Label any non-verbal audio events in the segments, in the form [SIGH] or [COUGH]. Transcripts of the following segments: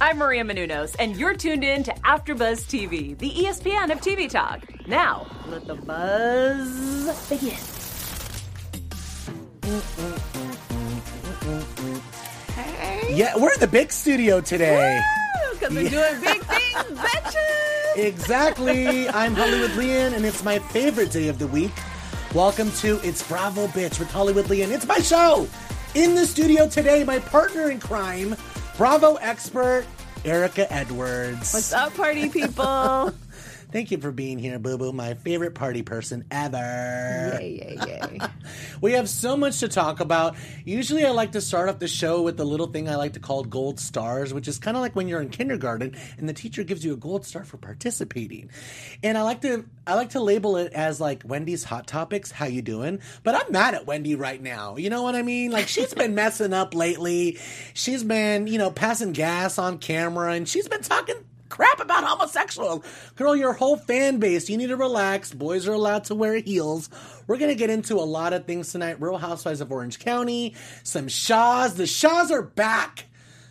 I'm Maria Menounos, and you're tuned in to AfterBuzz TV, the ESPN of TV talk. Now, let the buzz begin. Hey. Yeah, we're in the big studio today. Because we're doing big things, [LAUGHS] bitches! Exactly. I'm Hollywood Leon, and it's my favorite day of the week. Welcome to It's Bravo Bitch with Hollywood Leon. It's my show. In the studio today, my partner in crime, Bravo expert, Erica Edwards. What's up, party people? [LAUGHS] Thank you for being here, Boo Boo, my favorite party person ever. yay, yay, yay. [LAUGHS] We have so much to talk about. Usually, I like to start off the show with the little thing I like to call gold stars, which is kind of like when you're in kindergarten and the teacher gives you a gold star for participating. And I like to I like to label it as like Wendy's hot topics. How you doing? But I'm mad at Wendy right now. You know what I mean? Like she's been messing up lately. She's been you know passing gas on camera, and she's been talking crap about homosexual. Girl, your whole fan base, you need to relax. Boys are allowed to wear heels. We're going to get into a lot of things tonight. Real Housewives of Orange County, some Shahs. The Shahs are back.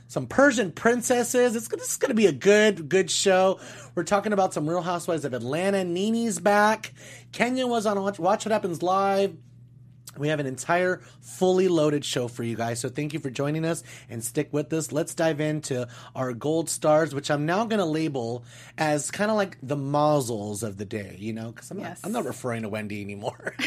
Some Persian princesses. It's, this is going to be a good, good show. We're talking about some Real Housewives of Atlanta. NeNe's back. Kenya was on Watch, Watch What Happens Live. We have an entire fully loaded show for you guys. So thank you for joining us and stick with us. Let's dive into our gold stars, which I'm now going to label as kind of like the muzzles of the day, you know, because I'm, Yes. not, I'm not referring to Wendy anymore. [LAUGHS]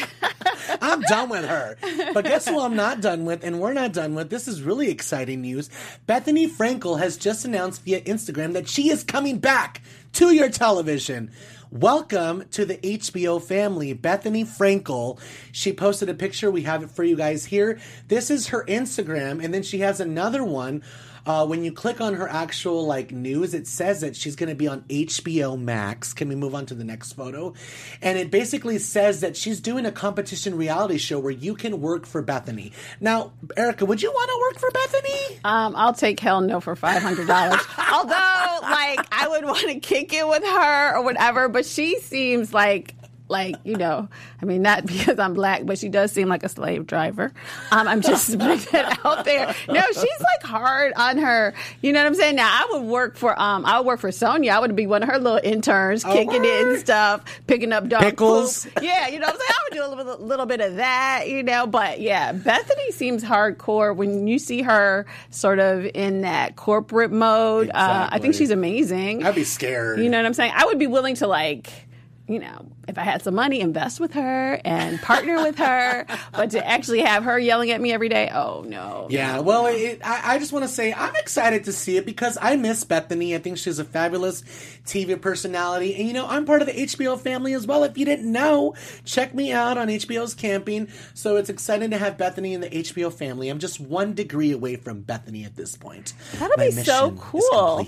[LAUGHS] I'm done with her. But guess who I'm not done with, and we're not done with? This is really exciting news. Bethenny Frankel has just announced via Instagram that she is coming back to your television. Welcome to the HBO family, Bethenny Frankel. She posted a picture. We have it for you guys here. This is her Instagram, and then she has another one. Uh, when you click on her actual like news, it says that she's going to be on HBO Max. Can we move on to the next photo? And it basically says that she's doing a competition reality show where you can work for Bethenny. Now, Erica, would you want to work for Bethenny? Um, I'll take hell no for five hundred dollars. [LAUGHS] Although, like, I would want to kick it with her or whatever, but she seems like, like you know, I mean, not [LAUGHS] because I'm black, but she does seem like a slave driver. Um, I'm just [LAUGHS] putting that out there. No, she's like hard on her. You know what I'm saying? Now, I would work for, um, I would work for Sonia. I would be one of her little interns, kicking it and stuff, picking up dog Pickles. poop. Yeah, you know what I'm saying? I would do a little, bit- little bit of that, you know. But yeah, Bethenny seems hardcore when you see her sort of in that corporate mode. Uh, I think she's amazing. I'd be scared. You know what I'm saying? I would be willing to like, you know, if I had some money, invest with her and partner with her. [LAUGHS] But to actually have her yelling at me every day, oh no. Yeah, well, it, I, I just want to say I'm excited to see it because I miss Bethenny. I think she's a fabulous TV personality. And, you know, I'm part of the HBO family as well. If you didn't know, check me out on HBO's Camping. So it's exciting to have Bethenny in the HBO family. I'm just one degree away from Bethenny at this point. That'll My be so cool.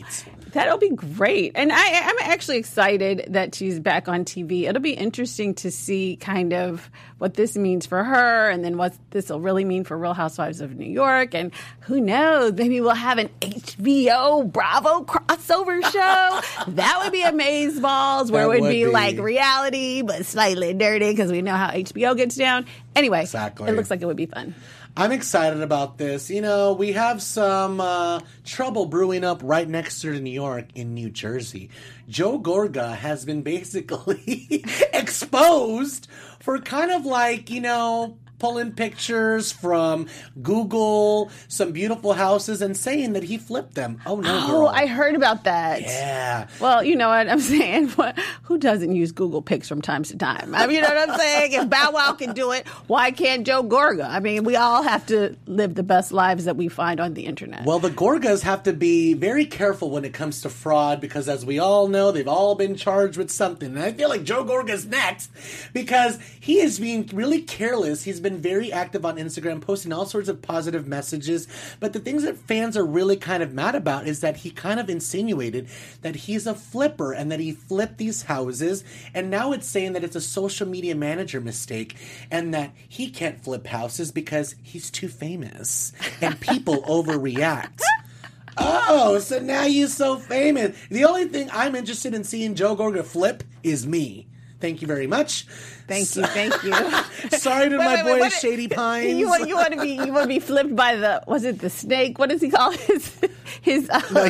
That'll be great. And I, I'm actually excited that she's back on TV. It'll be interesting to see kind of what this means for her and then what this will really mean for Real Housewives of New York. And who knows, maybe we'll have an HBO Bravo crossover [LAUGHS] show. that would be amaze balls where That it would, would be, be. like reality but slightly dirty because we know how HBO gets down. Anyway, Exactly. it looks like it would be fun. I'm excited about this. You know, we have some uh, trouble brewing up right next to New York in New Jersey. Joe Gorga has been basically [LAUGHS] exposed for kind of like, you know, pulling pictures from Google, some beautiful houses, and saying that he flipped them. Oh, no, Oh, girl. I heard about that. Yeah. Well, you know what I'm [LAUGHS] saying. What, who doesn't use Google Pics from time to time? I mean, you know what I'm saying. If Bow Wow can do it, why can't Joe Gorga? I mean, we all have to live the best lives that we find on the internet. Well, the Gorgas have to be very careful when it comes to fraud because, as we all know, they've all been charged with something. And I feel like Joe Gorga's next because he is being really careless. He's been very active on Instagram, posting all sorts of positive messages. But the things that fans are really kind of mad about is that he kind of insinuated that he's a flipper and that he flipped these houses. And now it's saying that it's a social media manager mistake and that he can't flip houses because he's too famous and people [LAUGHS] overreact. Oh, so now you're so famous. The only thing I'm interested in seeing Joe Gorga flip is me. Thank you very much. thank you, thank you. [LAUGHS] Sorry to Wait, my wait, wait, boy what- Shady Pines. You want you want to be you want to be flipped by the was it the snake? What does he call [LAUGHS] his his? Uh,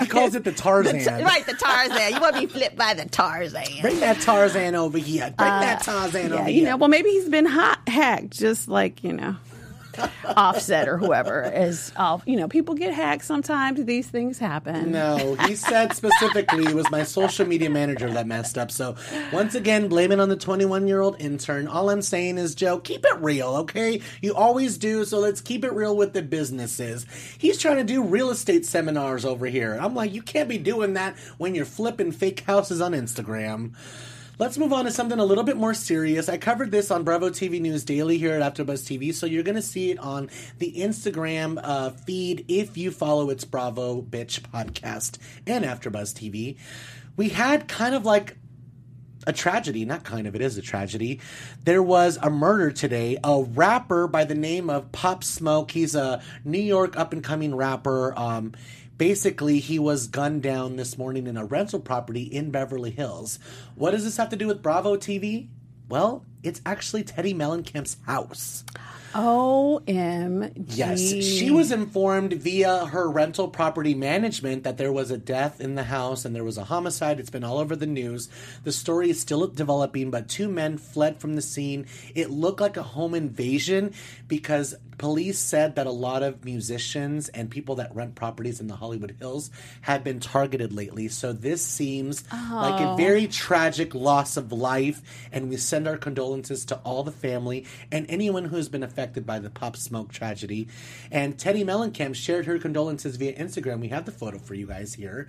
He calls it the Tarzan. right, the Tarzan. You want to be flipped by the Tarzan. Bring that Tarzan over here. Bring that Tarzan Uh, Yeah, over you here. know, well, maybe he's been hot, hacked, just like, you know, [LAUGHS] Offset or whoever is, off. you know, people get hacked sometimes. These things happen. No, he said specifically it was my social media manager that messed up. So once again, blame it on the 21 year old intern. All I'm saying is, Joe, keep it real, okay? You always do, so let's keep it real with the businesses. He's trying to do real estate seminars over here. I'm like, you can't be doing that when you're flipping fake houses on Instagram. Let's move on to something a little bit more serious. I covered this on Bravo TV News Daily here at AfterBuzz TV, so you're going to see it on the Instagram uh, feed if you follow its Bravo Bitch podcast and AfterBuzz TV. We had kind of like a tragedy, not kind of, it is a tragedy. There was a murder today. A rapper by the name of Pop Smoke, he's a New York up and coming rapper. Um, basically, he was gunned down this morning in a rental property in Beverly Hills. What does this have to do with Bravo TV? Well, it's actually Teddi Mellencamp's house. OMG. Yes, she was informed via her rental property management that there was a death in the house and there was a homicide. It's been all over the news. The story is still developing, but two men fled from the scene. It looked like a home invasion because police said that a lot of musicians and people that rent properties in the Hollywood Hills have been targeted lately. So this seems like a very tragic loss of life, and we send our condolences to all the family and anyone who has been affected by the Pop Smoke tragedy. And Teddi Mellencamp shared her condolences via Instagram. We have the photo for you guys here.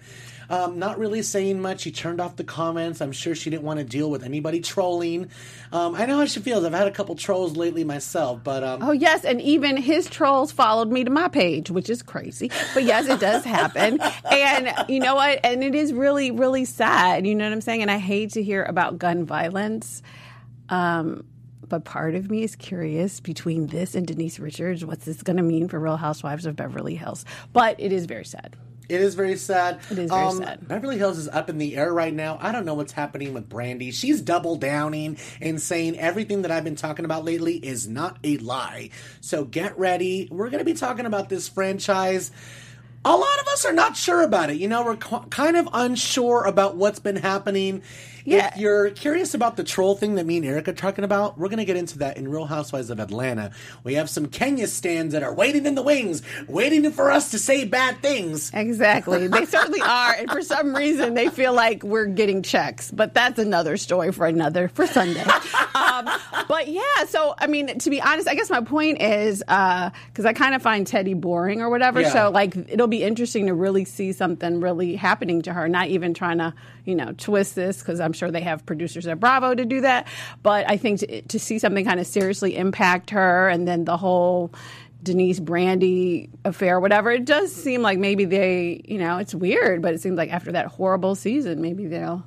Um, not really saying much. She turned off the comments. I'm sure she didn't want to deal with anybody trolling. Um, I know how she feels. I've had a couple trolls lately myself, but um, Oh yes, and even his trolls followed me to my page, which is crazy. But yes, it does happen. and you know what? And it is really, really sad. You know what I'm saying? And I hate to hear about gun violence. Um, but part of me is curious between this and Denise Richards, what's this going to mean for Real Housewives of Beverly Hills? But it is very sad. It is very sad. It is very Um, sad. Beverly Hills is up in the air right now. I don't know what's happening with Brandi. She's double downing and saying everything that I've been talking about lately is not a lie. So get ready. We're going to be talking about this franchise. A lot of us are not sure about it. You know, we're qu- kind of unsure about what's been happening. Yeah. If you're curious about the troll thing that me and Eric are talking about, we're going to get into that in Real Housewives of Atlanta. We have some Kenya stands that are waiting in the wings, waiting for us to say bad things. Exactly. They certainly are. And for some reason, they feel like we're getting checks. But that's another story for another, for Sunday. Um, but yeah, so, I mean, to be honest, I guess my point is because I kind of find Teddi boring or whatever. Yeah. So, like, it'll be interesting to really see something really happening to her, not even trying to, you know, twist this because I'm sure they have producers at Bravo to do that. But I think to, to see something kind of seriously impact her and then the whole. Denise Brandi affair, whatever. It does seem like maybe they, you know, it's weird, but it seems like after that horrible season, maybe they'll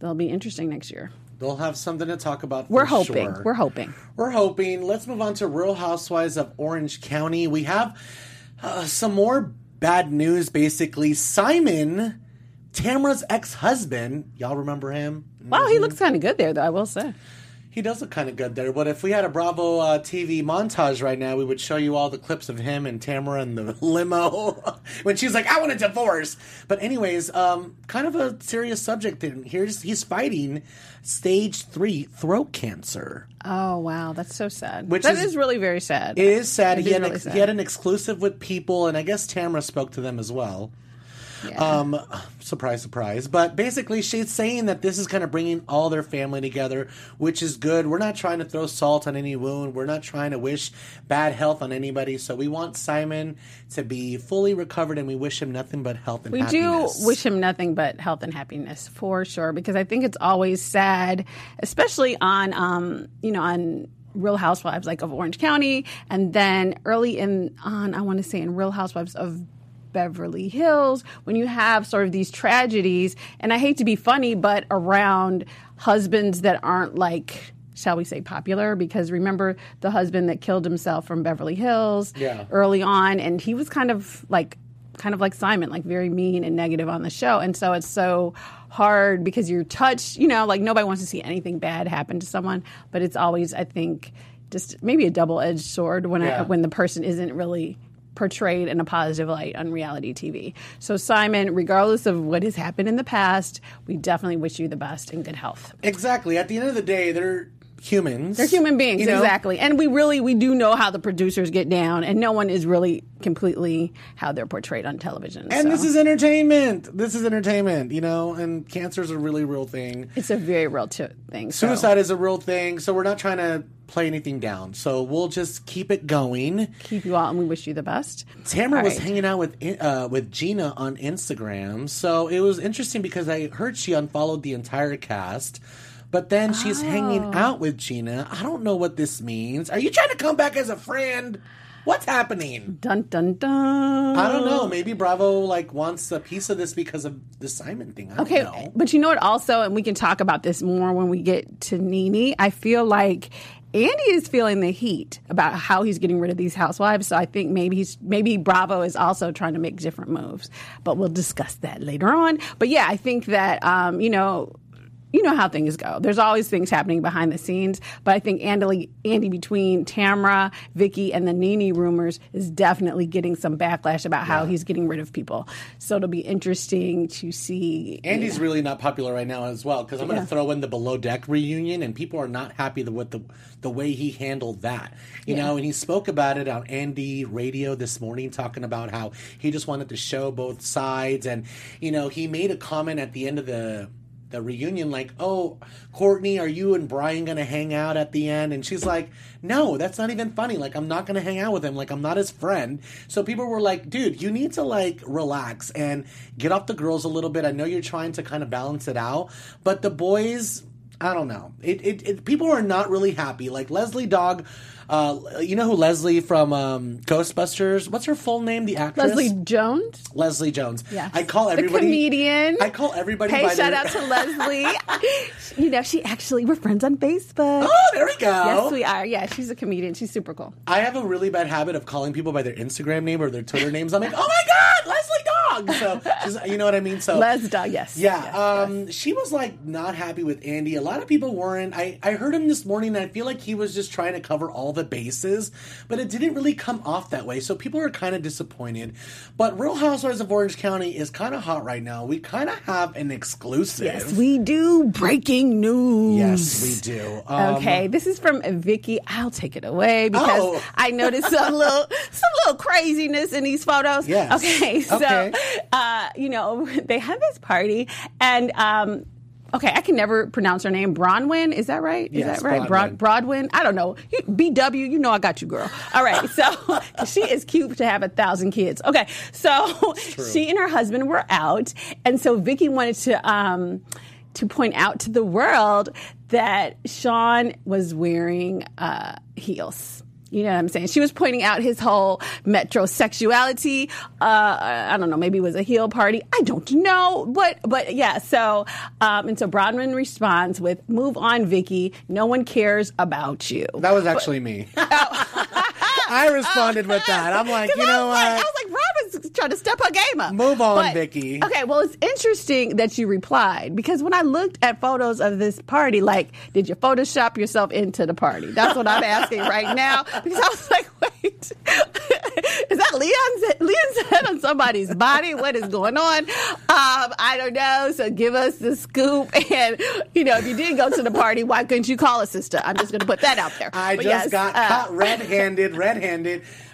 they'll be interesting next year. They'll have something to talk about. For We're hoping. sure. We're hoping. We're hoping. Let's move on to Real Housewives of Orange County. We have uh, some more bad news. Basically, Simon, Tamra's ex-husband. Y'all remember him? Wow, he looks kind of good there, though. I will say. He does look kind of good there. But if we had a Bravo uh, TV montage right now, we would show you all the clips of him and Tamra in the [LAUGHS] limo [LAUGHS] when she's like, "I want a divorce." But anyways, um, kind of a serious subject. Then here's he's fighting stage three throat cancer. Oh wow, that's so sad. Which That is- is really very sad. It is sad. It he is had really ex- sad. he had an exclusive with people, and I guess Tamra spoke to them as well. Um, surprise, surprise. But basically, she's saying that this is kind of bringing all their family together, which is good. We're not trying to throw salt on any wound. We're not trying to wish bad health on anybody. So we want Simon to be fully recovered, and we wish him nothing but health and happiness. We happiness. do wish him nothing but health and happiness for sure, because I think it's always sad, especially on, um, you know, on Real Housewives like of Orange County, and then early in on, I want to say in Real Housewives of Beverly Hills, when you have sort of these tragedies, and I hate to be funny, but around husbands that aren't like, shall we say, popular, because remember the husband that killed himself from Beverly Hills Yeah. early on, and he was kind of like, kind of like Simon, like very mean and negative on the show. And so it's so hard because you're touched, you know, like nobody wants to see anything bad happen to someone, but it's always, I think, just maybe a double edged sword when, Yeah. I, when the person isn't really portrayed in a positive light on reality TV. So, Simon, regardless of what has happened in the past, we definitely wish you the best and good health. Exactly. At the end of the day, they're humans. They're human beings, you know? exactly. And we really, we do know how the producers get down, and no one is really completely how they're portrayed on television. And so. this is entertainment. This is entertainment, you know, and cancer is a really real thing. it's a very real t- thing. so- Suicide is a real thing, so we're not trying to play anything down. So we'll just keep it going. keep you all, and we wish you the best. Tamra was hanging out with uh, with Gina on Instagram, so it was interesting because I heard she unfollowed the entire cast. But then she's hanging Oh. out with Gina. I don't know what this means. Are you trying to come back as a friend? What's happening? Dun dun dun. I don't know. Maybe Bravo like wants a piece of this because of the Simon thing. I don't Okay, know. but you know what? Also, and we can talk about this more when we get to NeNe. I feel like Andy is feeling the heat about how he's getting rid of these housewives. So I think maybe he's maybe Bravo is also trying to make different moves. But we'll discuss that later on. But yeah, I think that um, you know. You know how things go. There's always things happening behind the scenes, but I think Andy, Andy between Tamra, Vicki, and the Nene rumors is definitely getting some backlash about how he's getting rid of people. So it'll be interesting to see. Andy's really not popular right now as well because I'm going Yeah. to throw in the below deck reunion, and people are not happy with the the way he handled that. You know, and he spoke about it on Andy Radio this morning, talking about how he just wanted to show both sides, and you know, he made a comment at the end of the the reunion like, "Oh, Courtney, are you and Brian going to hang out at the end?" And she's like, "No, that's not even funny. Like I'm not going to hang out with him. Like I'm not his friend." So people were like, "Dude, you need to like relax and get off the girls a little bit. I know you're trying to kind of balance it out, but the boys I don't know. It, it, it people are not really happy. Like Leslie Dog, uh, you know who Leslie from um, Ghostbusters? What's her full name? The actress Leslie Jones. Leslie Jones. Yes. I call The everybody comedian. I call everybody. Hey, shout their- out to [LAUGHS] Leslie. you know, she actually we're friends on Facebook. Oh, there we go. Yes, we are. Yeah, she's a comedian. She's super cool. I have a really bad habit of calling people by their Instagram name or their Twitter names. I'm like, oh my god, Leslie Dog. So she's- you know what I mean. So Les Dog, yes. Yeah, Yes, um, she was like not happy with Andy. A lot of people weren't. I, I heard him this morning and I feel like he was just trying to cover all the bases, but it didn't really come off that way. So people are kind of disappointed. But Real Housewives of Orange County is kind of hot right now. We kind of have an exclusive. Yes, we do. Breaking news. Yes, we do. Um, Okay, this is from Vicki. I'll take it away because Oh. I noticed some little some little craziness in these photos. Yes. Okay, so Okay. [LAUGHS] uh, you know [LAUGHS] they had this party and. Um, Okay, I can never pronounce her name. Braunwyn, is that right? Is Yes, that right? Braunwyn. Broad, Broadwyn. I don't know. You- BW, you know I got you, girl. All right, so [LAUGHS] she is cute to have a thousand kids. Okay, so she and her husband were out, and so Vicki wanted to um, to point out to the world that Sean was wearing uh, heels. You know what I'm saying? She was pointing out his whole metrosexuality. Uh, I don't know, maybe it was a heel party. I don't know, but but yeah. So um, and so Braunwyn responds with, "Move on, Vicki. No one cares about you." That was actually me. [LAUGHS] [LAUGHS] I responded with that. I'm [LAUGHS] like, you I know was like, I was like, Robin's trying to step her game up. Move on, But- Vicki. Okay, well, it's interesting that you replied because when I looked at photos of this party, like, did you Photoshop yourself into the party? That's what I'm asking right now because I was like, [LAUGHS] wait, [LAUGHS] is that Leon's Leon's head on somebody's body? What is going on? Um, I don't know. So give us the scoop. And you know, if you did go to the party, why couldn't you call a sister? I'm just going to put that out there. I But just yes, got uh, caught red-handed,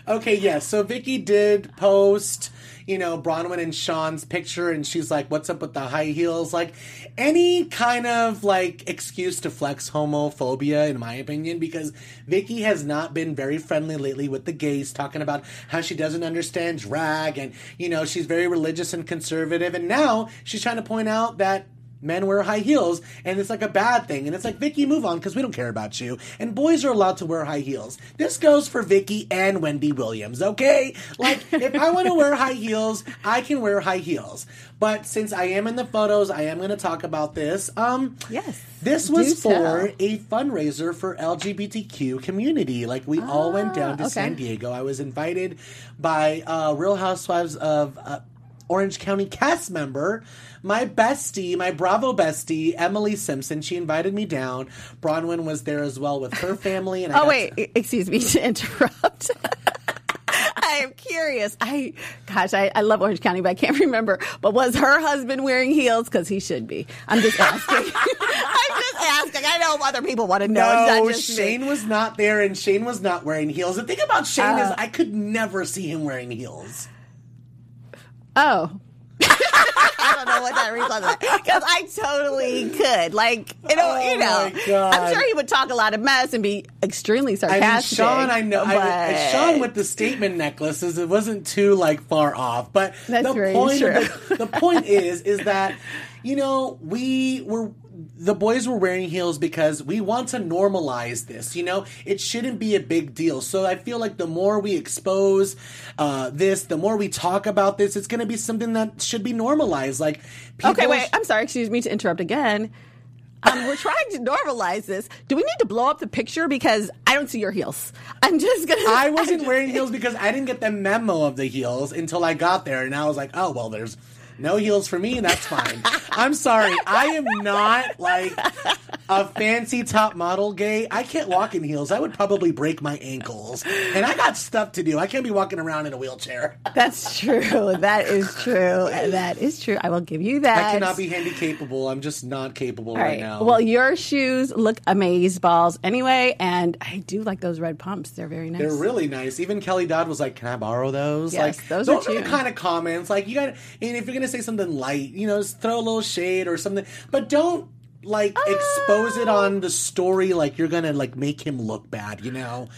Okay, yes. So Vicki did post, you know, Braunwyn and Sean's picture, and she's like, "What's up with the high heels?" Like any kind of like excuse to flex homophobia, in my opinion, because Vicki has not been very friendly lately with the gays, talking about how she doesn't understand drag, and you know, she's very religious and conservative, and now she's trying to point out that men wear high heels and it's like a bad thing and it's like Vicki move on because we don't care about you. And boys are allowed to wear high heels. This goes for Vicki and Wendy Williams okay? Like if I want to wear high heels I can wear high heels. But since I am in the photos I am going to talk about this. Um Yes, this was for tell. a fundraiser for LGBTQ community. Like we all went down to Ah, okay. San Diego. I was invited by uh, Real Housewives of uh, Orange County cast member, my bestie, my Bravo bestie, Emily Simpson. She invited me down. Braunwyn was there as well with her family. And I Oh wait, to- excuse me [LAUGHS] to interrupt. [LAUGHS] I am curious. I, gosh, I, I love Orange County, but I can't remember. But was her husband wearing heels? Because he should be. I'm just asking. [LAUGHS] I'm just asking. I know other people want to know. no, just me. Shane was not there, and Shane was not wearing heels. The thing about Shane is, Uh. I could never see him wearing heels. Oh. I don't know what that result is because I totally could. Like, you know, Oh you know. I'm sure he would talk a lot of mess and be extremely sarcastic. I mean, sarcastic. Sean, I know. I, but- Sean with the statement necklaces, it wasn't too like far off. But That's the point, true. The, the point is, is that you know we were the boys were wearing heels because we want to normalize this. You know, it shouldn't be a big deal. So I feel like the more we expose uh, this, the more we talk about this, it's going to be something that should be normalized. Like, people Okay, wait. I'm sorry. Excuse me to interrupt again. Um, we're trying to normalize this. Do we need to blow up the picture because I don't see your heels? I'm just gonna. I [LAUGHS] wasn't just- wearing heels because I didn't get the memo of the heels until I got there, and I was like, "Oh well, there's no heels for me, and that's fine." I'm sorry, I am not like a fancy top model gay. I can't walk in heels. I would probably break my ankles, and I got stuff to do. I can't be walking around in a wheelchair. That's true. That is true. That is true. I will give you that. I cannot be handy capable. I'm just not capable right, right. now. Well, your shoes look amaze balls anyway, and I do like those red pumps. They're very nice. They're really nice. Even Kelly Dodd was like, "Can I borrow those?" Yes, like those are the cute. kind of comments. Like you got, and if you're gonna say something light, you know, just throw a little shade or something, but don't like expose it on the story like you're gonna like make him look bad. You know.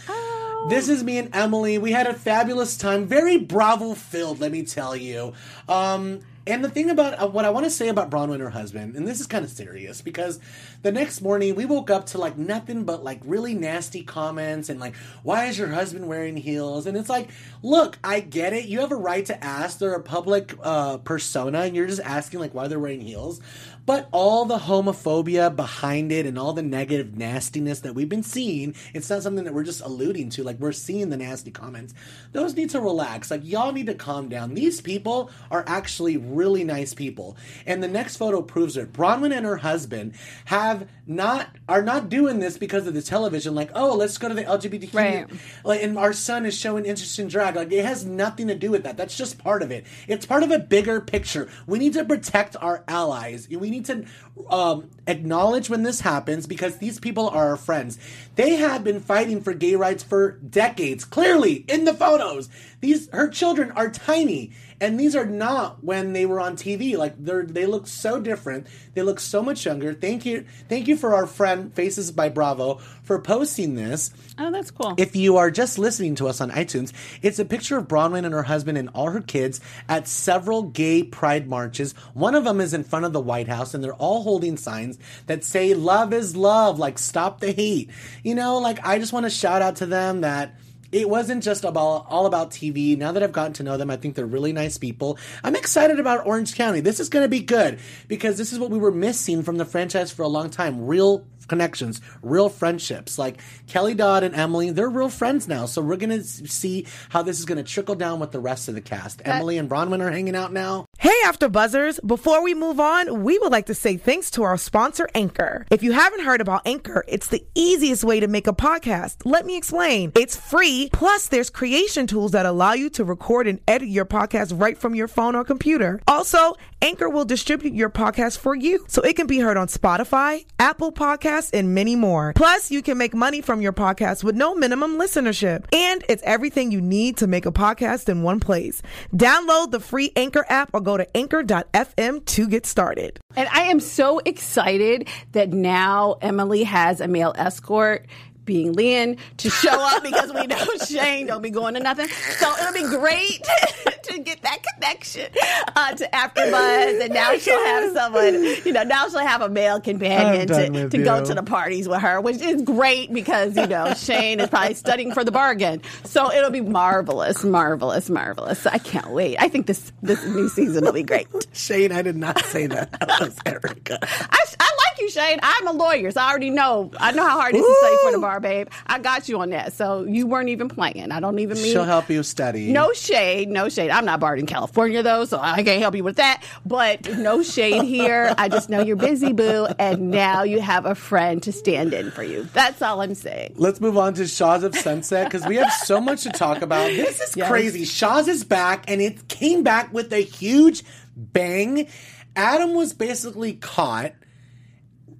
This is me and Emily. We had a fabulous time. Very Bravo filled, let me tell you. Um, and the thing about uh, what I want to say about Braunwyn and her husband, and this is kind of serious because the next morning we woke up to like nothing but like really nasty comments and like, why is your husband wearing heels? And it's like, look, I get it. You have a right to ask. They're a public uh, persona, and you're just asking like why they're wearing heels. But all the homophobia behind it and all the negative nastiness that we've been seeing, it's not something that we're just alluding to. Like, we're seeing the nasty comments. Those need to relax. Like, y'all need to calm down. These people are actually really nice people. And the next photo proves it. Braunwyn and her husband have not, are not doing this because of the television. Like, oh, let's go to the LGBTQ. Right. Like, and our son is showing interest in drag. Like, it has nothing to do with that. That's just part of it. It's part of a bigger picture. We need to protect our allies. We need to um, acknowledge when this happens because these people are our friends. They have been fighting for gay rights for decades. Clearly, in the photos, these her children are tiny, and these are not when they were on TV. Like they're they look so different. They look so much younger. Thank you, thank you for our friend Faces by Bravo for posting this. Oh, that's cool. If you are just listening to us on iTunes, it's a picture of Braunwyn and her husband and all her kids at several gay pride marches. One of them is in front of the White House, and they're all holding signs that say, Love is love, like stop the hate. You know, like I just want to shout out to them that it wasn't just about all about TV. Now that I've gotten to know them, I think they're really nice people. I'm excited about Orange County. This is going to be good because this is what we were missing from the franchise for a long time. Real connections, real friendships. Like Kelly Dodd and Emily, they're real friends now. So we're going to see how this is going to trickle down with the rest of the cast. Uh, Emily and Braunwyn are hanging out now. Hey, After Buzzers! Before we move on, we would like to say thanks to our sponsor, Anchor. If you haven't heard about Anchor, it's the easiest way to make a podcast. Let me explain. It's free, plus there's creation tools that allow you to record and edit your podcast right from your phone or computer. Also, Anchor will distribute your podcast for you, so it can be heard on Spotify, Apple Podcasts, and many more. Plus, you can make money from your podcast with no minimum listenership. And it's everything you need to make a podcast in one place. Download the free Anchor app or go to anchor.fm to get started. And I am so excited that now Emily has a male escort being Leon to show up because we know [LAUGHS] Shane don't be going to nothing. So it'll be great [LAUGHS] to get that connection uh, to AfterBuzz, and now she'll have [LAUGHS] someone. You know, now she'll have a male companion to, to go to the parties with her, which is great because you know Shane is probably studying for the bargain. So it'll be marvelous, marvelous, marvelous. I can't wait. I think this this new season will be great. Shane, I did not say that. That was Erica. I, I like you, Shane. I'm a lawyer, so I already know. I know how hard it is to study for the bar, babe. I got you on that. So you weren't even playing. I don't even mean. She'll help you study. No shade, no shade. I'm not barred in California though, so I can't help you with that. But no shade here. I just know you're busy, boo, and now you have a friend to stand in for you. That's all I'm saying. Let's move on to Shahs of Sunset because we have so much to talk about. This is Yes. crazy. Shahs is back and it came back with a huge bang. Adam was basically caught,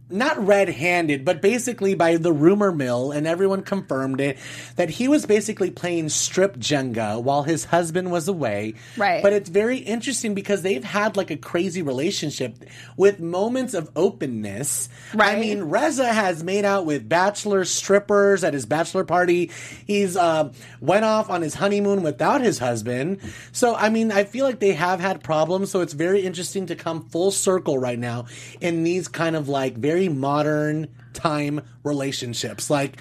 not red handed, but basically by the rumor mill, and everyone confirmed it, that he was basically playing strip Jenga while his husband was away. Right. But it's very interesting because they've had like a crazy relationship with moments of openness. Right. I mean, Reza has made out with bachelor strippers at his bachelor party. He's uh, went off on his honeymoon without his husband. So, I mean, I feel like they have had problems. So it's very interesting to come full circle right now in these kind of like very modern time relationships. Like,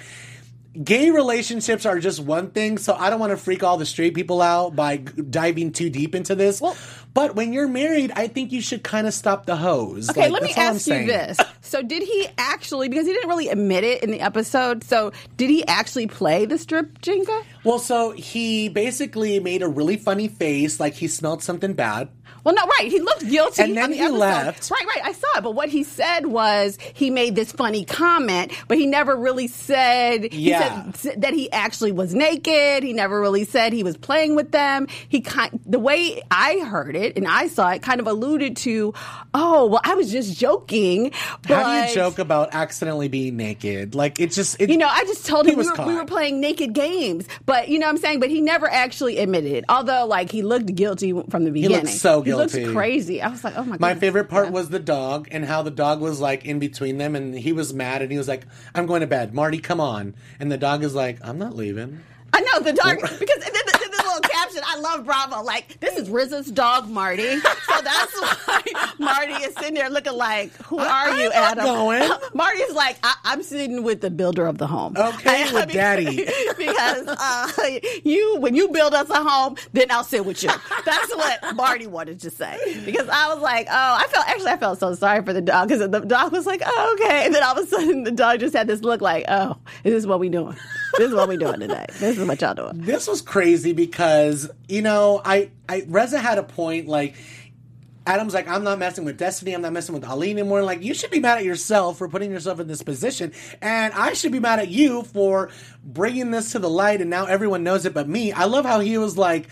gay relationships are just one thing, so I don't want to freak all the straight people out by diving too deep into this. Well- but when you're married, I think you should kind of stop the hose. Okay, Like, let me that's all I'm ask you this. So, did he actually, because he didn't really admit it in the episode, so did he actually play the strip Jenga? Well, so he basically made a really funny face, like he smelled something bad. Well, no, right. He looked guilty. And then the he episode. left. Right, right. I saw it. But what he said was he made this funny comment, but he never really said, he Yeah. said that he actually was naked. He never really said he was playing with them. He kind, the way I heard it and I saw it kind of alluded to, oh, well, I was just joking. But, How do you joke about accidentally being naked? Like it's just, it, You know, I just told He him we were, we were playing naked games, but you know what I'm saying. But he never actually admitted it. Although, like, he looked guilty from the beginning. so guilty. He looks crazy. I was like, oh my. My favorite part Yeah. was the dog and how the dog was like in between them and he was mad and he was like, I'm going to bed. Marty, come on. And the dog is like, I'm not leaving. I know the dog [LAUGHS] because and then the, then the little caption. I love Bravo. Like this is Reza's dog, Marty. So that's [LAUGHS] why Marty is sitting there looking like, "Who are I'm you, Adam?" going. [LAUGHS] Marty's like, I, "I'm sitting with the builder of the home." Okay, [LAUGHS] with daddy. because uh, you when you build us a home, then I'll sit with you. That's what Marty wanted to say. Because I was like, "Oh, I felt actually I felt so sorry for the dog because the dog was like, oh, okay," and then all of a sudden the dog just had this look like, "Oh, this is what we doing." This is what we doing today. This is what y'all doing. This was crazy because, you know, I, I, Reza had a point like, Adam's like, I'm not messing with Destiny. I'm not messing with Ali anymore. Like, you should be mad at yourself for putting yourself in this position. And I should be mad at you for bringing this to the light. And now everyone knows it but me. I love how he was like,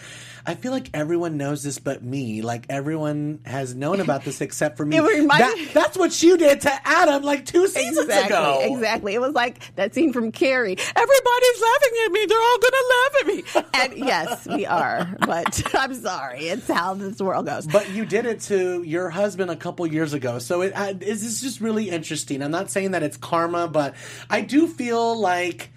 I feel like everyone knows this but me. Like, everyone has known about this except for [LAUGHS] me. Reminded- That- that's what you did to Adam like two seasons Exactly, ago. exactly. It was like that scene from Carrie. Everybody's laughing at me. They're all gonna laugh at me. [LAUGHS] And yes, we are. But [LAUGHS] I'm sorry. It's how this world goes. But you did it to your husband a couple years ago, so it uh, is this just really interesting. I'm not saying that it's karma, but I do feel like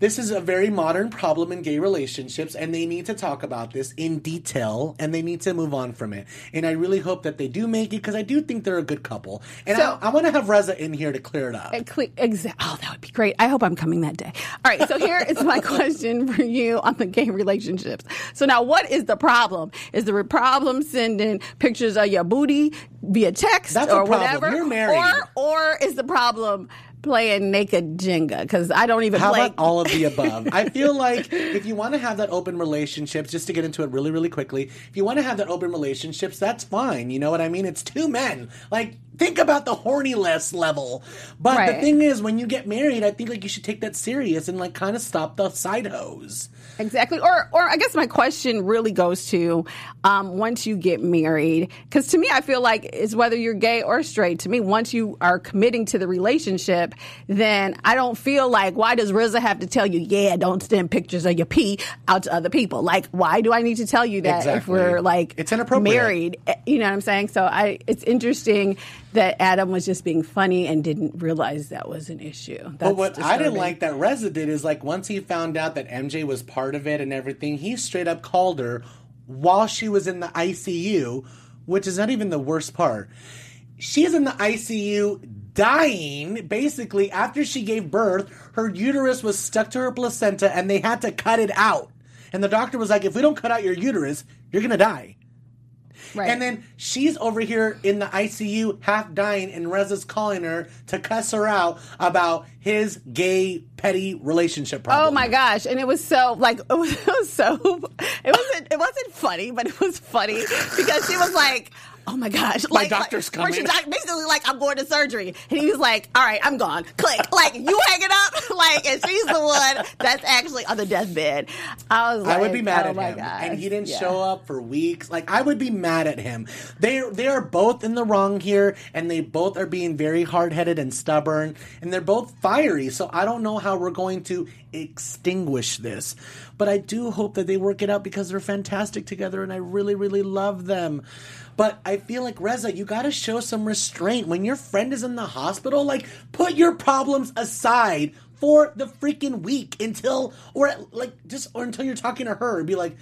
this is a very modern problem in gay relationships, and they need to talk about this in detail, and they need to move on from it. And I really hope that they do make it because I do think they're a good couple, and So- I, I want to have Reza in here to clear it up. Exa- oh, that would be great. I hope I'm coming that day. All right, so here is my [LAUGHS] question for you on the gay relationships. So now, what is the problem? Is the problem sending pictures of your booty via text That's a or problem. whatever, You're married. or or is the problem playing naked Jenga? Because I don't even How play. about all of the above? I feel like if you want to have that open relationships, just to get into it really, really quickly, if you want to have that open relationships, that's fine. You know what I mean? It's two men. Like, think about the horniness level. But the thing is, when you get married, I think like you should take that serious and like kind of stop the side hose. Exactly. Or, or I guess my question really goes to um, once you get married, because to me, I feel like it's whether you're gay or straight. To me, once you are committing to the relationship, then I don't feel like why does Reza have to tell you, yeah, don't send pictures of your pee out to other people? Like, why do I need to tell you that if we're like It's inappropriate. married? Eh, You know what I'm saying? So I, it's interesting that Adam was just being funny and didn't realize that was an issue. That's But what I didn't like that Reza did is like once he found out that MJ was part of it and everything, he straight up called her while she was in the ICU, which is not even the worst part. She's in the ICU dying basically after she gave birth. Her uterus was stuck to her placenta and they had to cut it out. And the doctor was like, if we don't cut out your uterus, you're going to die. Right. And then she's over here in the ICU, half dying, and Reza's calling her to cuss her out about his gay, petty relationship oh problem. Oh my gosh! And it was so like it was, [LAUGHS] it was so it wasn't it wasn't funny, but it was funny because she was like. Oh my gosh! My like, doctor's like, coming. basically like I'm going to surgery, and he was like, "All right, I'm gone." Click, like you hanging up, [LAUGHS] like, and she's the one that's actually on the deathbed. I was, like, I would be mad oh at him, gosh. and he didn't Yeah. show up for weeks. Like I would be mad at him. They they are both in the wrong here, and they both are being very hard headed and stubborn, and they're both fiery. So I don't know how we're going to extinguish this, but I do hope that they work it out because they're fantastic together, and I really really love them. But I feel like Reza, you got to show some restraint when your friend is in the hospital. Like, put your problems aside for the freaking week until, or like, just or until you're talking to her. Be like,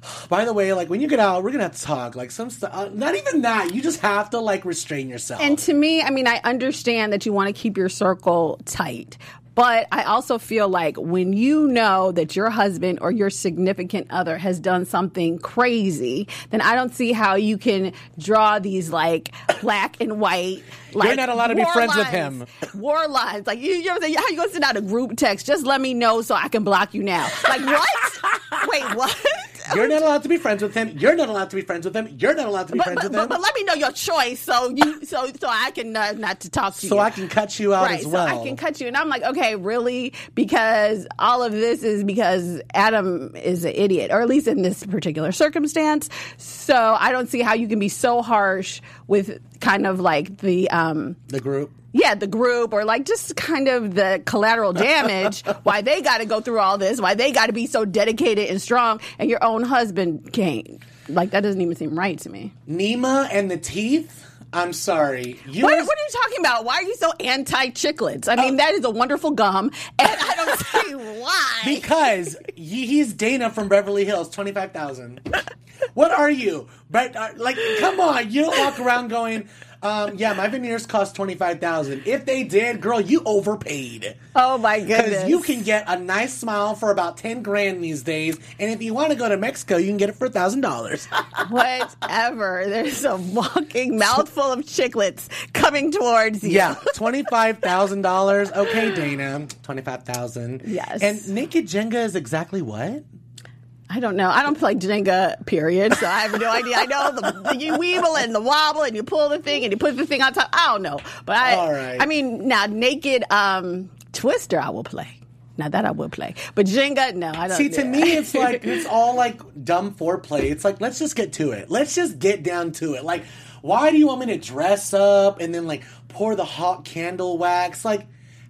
[SIGHS] by the way, like when you get out, we're gonna have to talk. Like some stuff. Uh, not even that. You just have to like restrain yourself. And to me, I mean, I understand that you want to keep your circle tight. But I also feel like when you know that your husband or your significant other has done something crazy, then I don't see how you can draw these like black and white. Like, You're not allowed to be friends with lines. him. War lines, like you, you ever say, how you gonna send out a group text? Just let me know so I can block you now. Like what? [LAUGHS] Wait, what? [LAUGHS] you're not allowed to be friends with him. You're not allowed to be friends with him. You're not allowed to be But, friends but, with but, him. but let me know your choice so you so so I can uh, not to talk to you. so I can cut you out right, as well. so I can cut you. And I'm like, okay, really? Because all of this is because Adam is an idiot, or at least in this particular circumstance. So I don't see how you can be so harsh with kind of like the um the group. Yeah, the group or like just kind of the collateral damage, [LAUGHS] why they got to go through all this, why they got to be so dedicated and strong, and your own husband can't. Like, that doesn't even seem right to me. Nima and the teeth. I'm sorry. You What, guys- what are you talking about? Why are you so anti chiclets? I mean, that is a wonderful gum, and I don't [LAUGHS] see why. Because he- he's Dana from Beverly Hills, twenty five thousand. What are you? But uh, like, come on, you don't walk around going, um, "Yeah, my veneers cost twenty five thousand. If they did, girl, you overpaid. oh my Because goodness. you can get a nice smile for about ten grand these days, and if you want to go to Mexico, you can get it for thousand dollars. [LAUGHS] Whatever. There's a walking mouthful of chiclets coming towards you. Yeah, twenty five thousand dollars. Okay, Dana, twenty five thousand. Yes. And naked Jenga is exactly what? I don't know. I don't play Jenga, period. So I have no idea. I know the, the you weeble and the wobble and you pull the thing and you put the thing on top. I don't know. But I All right. I mean now naked um twister I will play. Now that I will play. But Jenga, no, I don't See, to do me, it's like [LAUGHS] it's all like dumb foreplay. It's like let's just get to it. Let's just get down to it. Like, why do you want me to dress up and then like pour the hot candle wax? Like,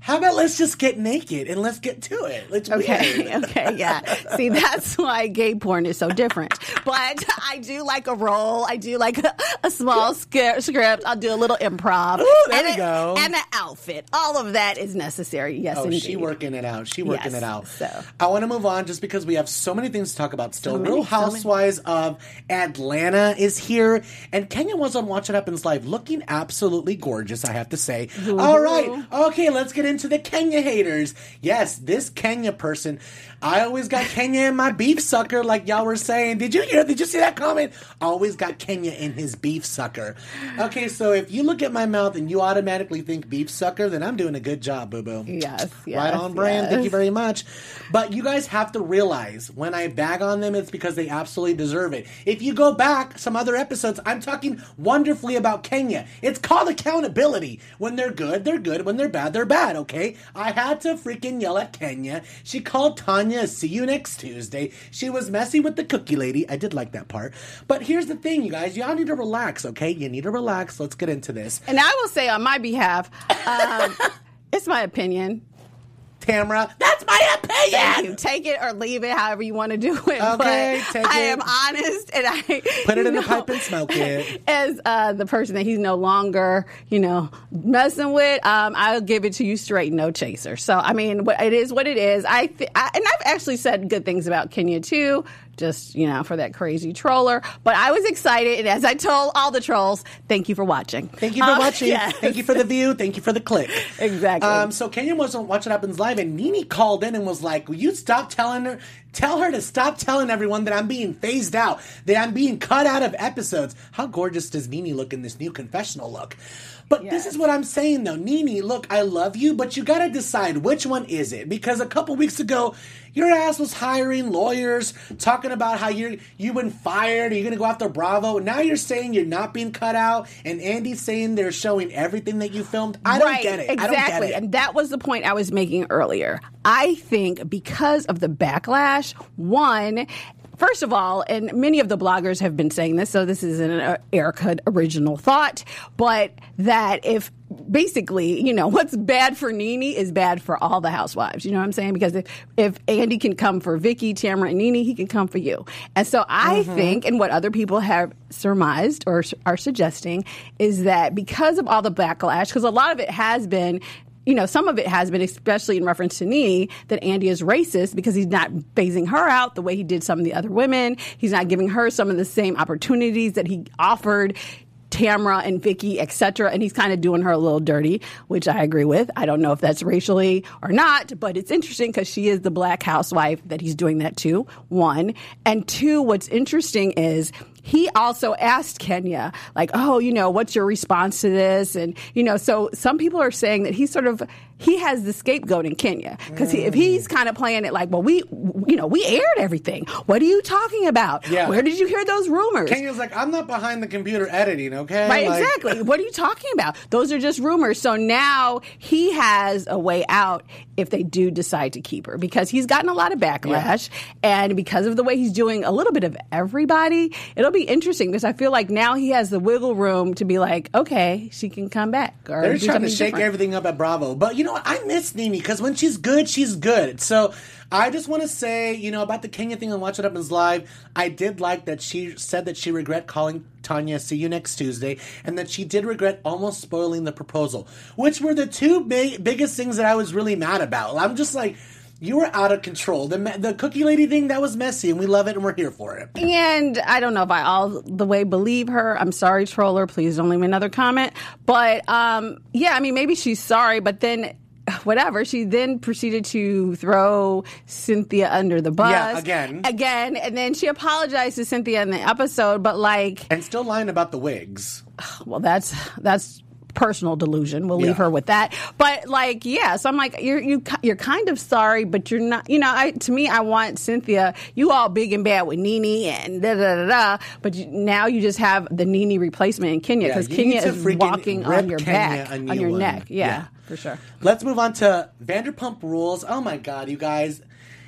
how about let's just get naked and let's get to it? It's Okay, weird. [LAUGHS] okay, yeah. See, that's why gay porn is so different. But I do like a role. I do like a, a small script. I'll do a little improv. Ooh, there and we go. And an outfit. All of that is necessary. Yes, Oh, indeed. she working it out. She working Yes, it out. so. I want to move on just because we have so many things to talk about still. So many, Real so. Housewives of Atlanta is here, and Kenya was on Watch It Happens Live, looking absolutely gorgeous. I have to say. All right, okay, let's get into the Kenya haters. Yes, this Kenya person. I always got Kenya in my beef sucker, like y'all were saying. Did you hear? Did you see that comment? Always got Kenya in his beef sucker. Okay, so if you look at my mouth and you automatically think beef sucker, then I'm doing a good job, boo boo. Yes, right on brand. Thank you very much. But you guys have to realize when I bag on them, it's because they absolutely deserve it. If you go back some other episodes, I'm talking wonderfully about Kenya. It's called accountability. When they're good, they're good. When they're bad, they're bad. Okay. I had to freaking yell at Kenya. She called Tanya. See you next Tuesday. She was messy with the cookie lady. I did like that part. But here's the thing, you guys. Y'all need to relax. Okay. You need to relax. Let's get into this. And I will say on my behalf, um, [LAUGHS] it's my opinion. Tamara. That's my Thank you. opinion. Take it or leave it, however you want to do it. Okay, but take I it. am honest, and I [LAUGHS] Put it in a know, pipe and smoke it. [LAUGHS] As uh, the person that he's no longer, you know, messing with, um, I'll give it to you straight, no chaser. So I mean, it is what it is. I, th- I and I've actually said good things about Kenya too. Just you know, for that crazy troller. But I was excited, and as I told all the trolls, thank you for watching. Thank you for Um, watching. [LAUGHS] yes. Thank you for the view. Thank you for the click. Exactly. Um, so Kenya wasn't Watch What Happens Live, and NeNe called in and was like, "Will you stop telling her? Tell her to stop telling everyone that I'm being phased out, that I'm being cut out of episodes." How gorgeous does NeNe look in this new confessional look? But this is what I'm saying though, NeNe, Look, I love you, but you got to decide which one is it because a couple weeks ago, your ass was hiring lawyers, talking about how you're you've been fired, or you're gonna go after Bravo. Now you're saying you're not being cut out, and Andy's saying they're showing everything that you filmed. I don't get it. Exactly. I don't get it. And that was the point I was making earlier. I think because of the backlash, one, First of all, and many of the bloggers have been saying this, so this is an uh, Erika original thought, but that if basically, you know, [LAUGHS] what's bad for NeNe is bad for all the housewives. You know what I'm saying? Because if, if Andy can come for Vicki, Tamra, and NeNe, he can come for you. And so I think, and what other people have surmised or are suggesting, is that because of all the backlash, because a lot of it has been you know, some of it has been, especially in reference to NeNe, that Andy is racist because he's not phasing her out the way he did some of the other women. He's not giving her some of the same opportunities that he offered. Tamra and Vicki, etc., and he's kind of doing her a little dirty, which I agree with. I don't know if that's racially or not, but it's interesting because she is the black housewife that he's doing that to. One and two. What's interesting is he also asked Kenya, like, oh, you know, what's your response to this? And, you know, so some people are saying that he's sort of, he has the scapegoat in Kenya. Because if mm. he's kind of playing it like, well, we, you know, we aired everything. What are you talking about? Yeah. Where did you hear those rumors? Kenya's like, I'm not behind the computer editing, okay? Right, Like- exactly. [LAUGHS] What are you talking about? Those are just rumors. So now he has a way out if they do decide to keep her because he's gotten a lot of backlash. And because of the way he's doing a little bit of everybody, it'll be interesting because I feel like now he has the wiggle room to be like, okay, she can come back. Or They're trying to shake different. everything up at Bravo. But you know what? I miss NeNe because when she's good, she's good. So I just want to say, you know, about the Kenya thing on Watch What Happens Live, I did like that she said that she regret calling Tanya, see you next Tuesday, and that she did regret almost spoiling the proposal, which were the two big, biggest things that I was really mad about. I'm just like, you were out of control. The, the cookie lady thing, that was messy, and we love it, and we're here for it. And I don't know if I all the way believe her. I'm sorry, troller. Please don't leave me another comment. But um, yeah, I mean, maybe she's sorry, but then [SIGHS] whatever. She then proceeded to throw Cynthia under the bus. Yeah, again. Again. And then she apologized to Cynthia in the episode, but like, And still lying about the wigs. [SIGHS] well, that's, that's, personal delusion we'll leave Yeah. her with that but like yeah so i'm like you're you, you're kind of sorry but you're not you know I, to me i want cynthia you all big and bad with NeNe and da da da da but you, now you just have the NeNe replacement in kenya because you kenya is walking on your Kenya back on your neck yeah, Yeah. for sure Let's move on to Vanderpump Rules. Oh my God, you guys.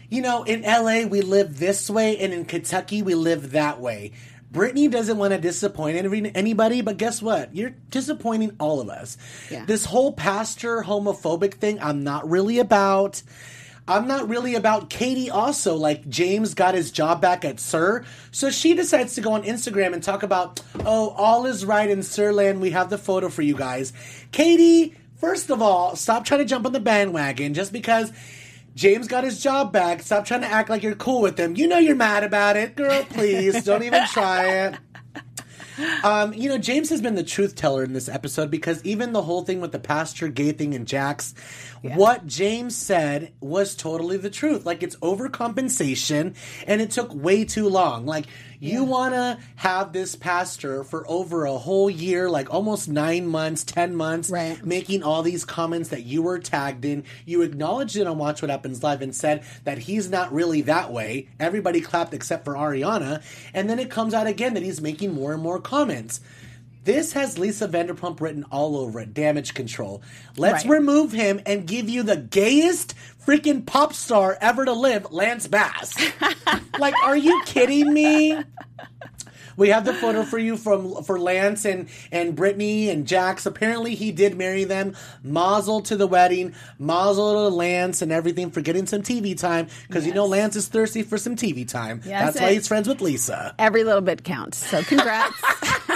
You know, in LA, we live this way, and in Kentucky, we live that way. Brittany doesn't want to disappoint anybody, but guess what? You're disappointing all of us. Yeah. This whole pastor homophobic thing, I'm not really about. I'm not really about Katie also. Like, James got his job back at SUR. So she decides to go on Instagram and talk about, oh, all is right in Sirland. We have the photo for you guys. Katie, first of all, stop trying to jump on the bandwagon just because James got his job back. Stop trying to act like you're cool with him. You know you're mad about it. Girl, please, don't even try it. Um, you know, James has been the truth teller in this episode because even the whole thing with the pastor gay thing and Jax, what James said was totally the truth. Like it's overcompensation and it took way too long. Like you want to have this pastor for over a whole year, like almost nine months, 10 months, Right. making all these comments that you were tagged in. You acknowledged it on Watch What Happens Live and said that he's not really that way. Everybody clapped except for Ariana. And then it comes out again that he's making more and more comments. This has Lisa Vanderpump written all over it. Damage control. Let's Right. remove him and give you the gayest freaking pop star ever to live, Lance Bass. [LAUGHS] like, are you kidding me? We have the photo for you from for Lance and and Brittany and Jax. Apparently, he did marry them. Mazel to the wedding. Mazel to Lance and everything for getting some TV time because you know Lance is thirsty for some TV time. Yes, That's why he's friends with Lisa. Every little bit counts. So congrats. [LAUGHS]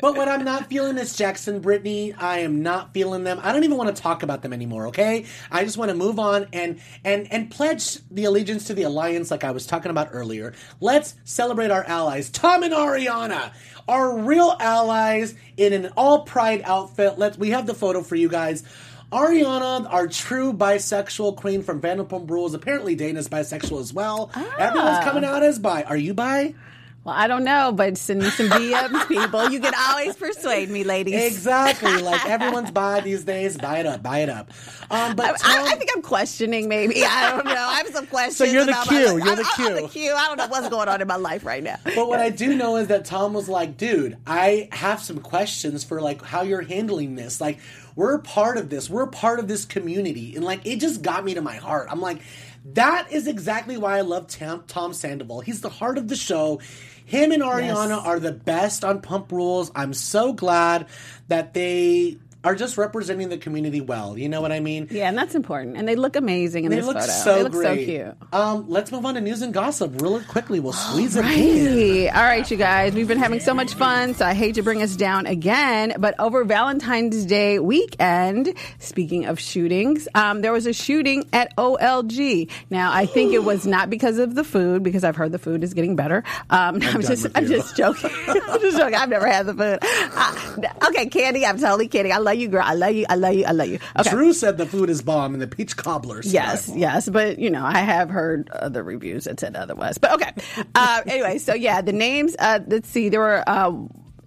But what I'm not feeling is Jax and Brittany. I am not feeling them. I don't even want to talk about them anymore, okay? I just want to move on and and and pledge the allegiance to the alliance like I was talking about earlier. Let's celebrate our allies. Tom and Ariana are real allies in an all pride outfit. Let's we have the photo for you guys. Ariana, our true bisexual queen from Vanderpump Rules. Apparently, Dayna's bisexual as well. Everyone's ah. coming out as bi. Are you bi? Well, I don't know, but send me some DMs, [LAUGHS] people. You can always persuade me, ladies. Exactly. like [LAUGHS] everyone's bi these days. Buy it up. Buy it up. Um, but I, Tom, I, I think I'm questioning, maybe. I don't know. I have some questions. So you're the Q. You're the I'm, I'm the Q. I don't know what's going on in my life right now. but what I do know is that Tom was like, dude, I have some questions for like how you're handling this. Like, we're part of this. We're part of this community. And like, it just got me to my heart. I'm like, that is exactly why I love Tom, Tom Sandoval. He's the heart of the show. Him and Ariana Yes. are the best on Pump Rules. I'm so glad that they are just representing the community well. You know what I mean? Yeah, and that's important. And they look amazing in They this look photo. so they look great. so cute. Um, let's move on to news and gossip really quickly. We'll [GASPS] squeeze it in. All right, you guys. We've been having so much fun, so I hate to bring us down again. But over Valentine's Day weekend, speaking of shootings, um, there was a shooting at OLG. Now, I think it was not because of the food, because I've heard the food is getting better. Um, I'm, done just, I'm just joking. [LAUGHS] I'm just joking. I've never had the food. Uh, okay, Kandi, I'm totally kidding. I love you, girl. I love you. I love you. I love you. Okay. Drew said the food is bomb and the peach cobblers. Yes, yes, but you know, I have heard other reviews that said otherwise. But okay. Uh, anyway, so yeah, the names. Uh, let's see. There were. Uh,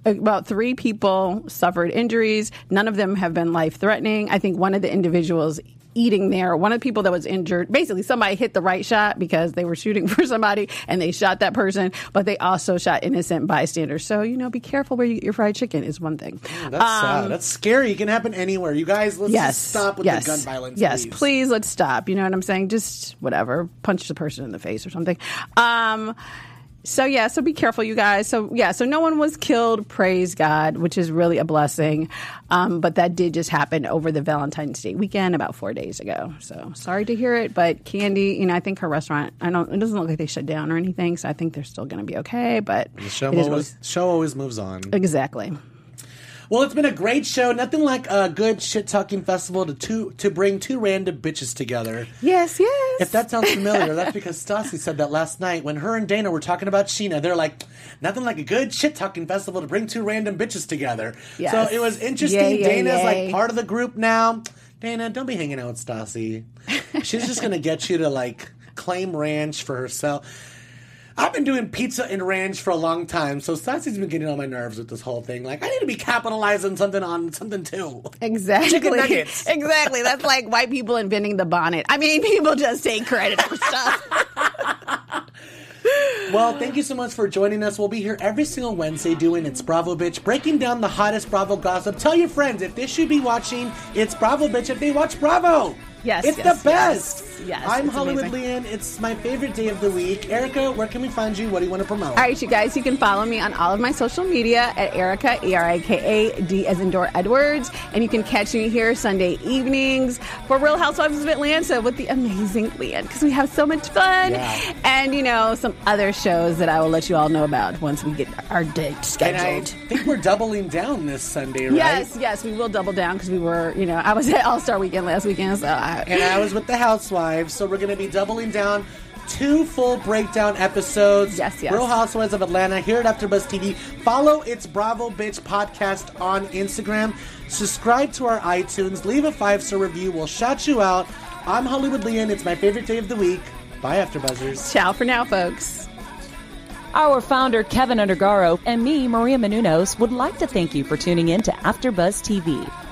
about three people suffered injuries. None of them have been life threatening. I think one of the individuals eating there, one of the people that was injured, basically somebody hit the right shot because they were shooting [LAUGHS] for somebody and they shot that person, but they also shot innocent bystanders. So, you know, be careful where you get your fried chicken is one thing. That's sad. That's scary. It can happen anywhere. You guys, let's Um, yes. stop with yes. the gun violence. Yes, please. please. let's stop. You know what I'm saying? Just whatever. Punch the person in the face or something. Um so yeah, so be careful, you guys. So yeah, so no one was killed. Praise God, which is really a blessing. Um, but that did just happen over the Valentine's Day weekend about four days ago. So sorry to hear it, but Kandi, you know, I think her restaurant. I don't. It doesn't look like they shut down or anything, so I think they're still going to be okay. But The show it is always, show always moves on. exactly. Well, it's been a great show. Nothing like a good shit talking festival to two, to bring two random bitches together. Yes, yes. If that sounds familiar, [LAUGHS] that's because Stassi said that last night when her and Dayna were talking about Scheana. They're like, nothing like a good shit talking festival to bring two random bitches together. Yes. So it was interesting. Yay, yay, Dayna's yay. like part of the group now. Dayna, don't be hanging out with Stassi. [LAUGHS] She's just gonna get you to like claim ranch for herself. I've been doing pizza and ranch for a long time, so Stassi's been getting on my nerves with this whole thing. Like, I need to be capitalizing something on something too. Exactly. Chicken nuggets. [LAUGHS] Exactly. That's like white people inventing the bonnet. I mean, [LAUGHS] people just take credit for stuff. [LAUGHS] Well, thank you so much for joining us. We'll be here every single Wednesday doing It's Bravo Bitch, breaking down the hottest Bravo gossip. Tell your friends if they should be watching It's Bravo Bitch if they watch Bravo. Yes, It's yes, the best. yes. Yes, I'm Hollywood amazing. Leanne. It's my favorite day of the week. Erika, where can we find you? What do you want to promote? All right, you guys, you can follow me on all of my social media at Erika, E R I K A D as in Door Edwards. And you can catch me here Sunday evenings for Real Housewives of Atlanta with the amazing Leanne because we have so much fun. Yeah. And, you know, some other shows that I will let you all know about once we get our date and I think we're doubling down this Sunday, right? Yes, yes, we will double down because we were, you know, I was at All Star Weekend last weekend, so I, and I was with the Housewives, so we're going to be doubling down. Two full breakdown episodes. Yes, yes. Real Housewives of Atlanta here at AfterBuzz TV. Follow It's Bravo Bitch podcast on Instagram. Subscribe to our iTunes. Leave a five star review. We'll shout you out. I'm Hollywood Leanne. It's my favorite day of the week. Bye, AfterBuzzers. ciao for now, folks. Our founder, Keven Undergaro, and me, Maria Menounos, would like to thank you for tuning in to AfterBuzz TV.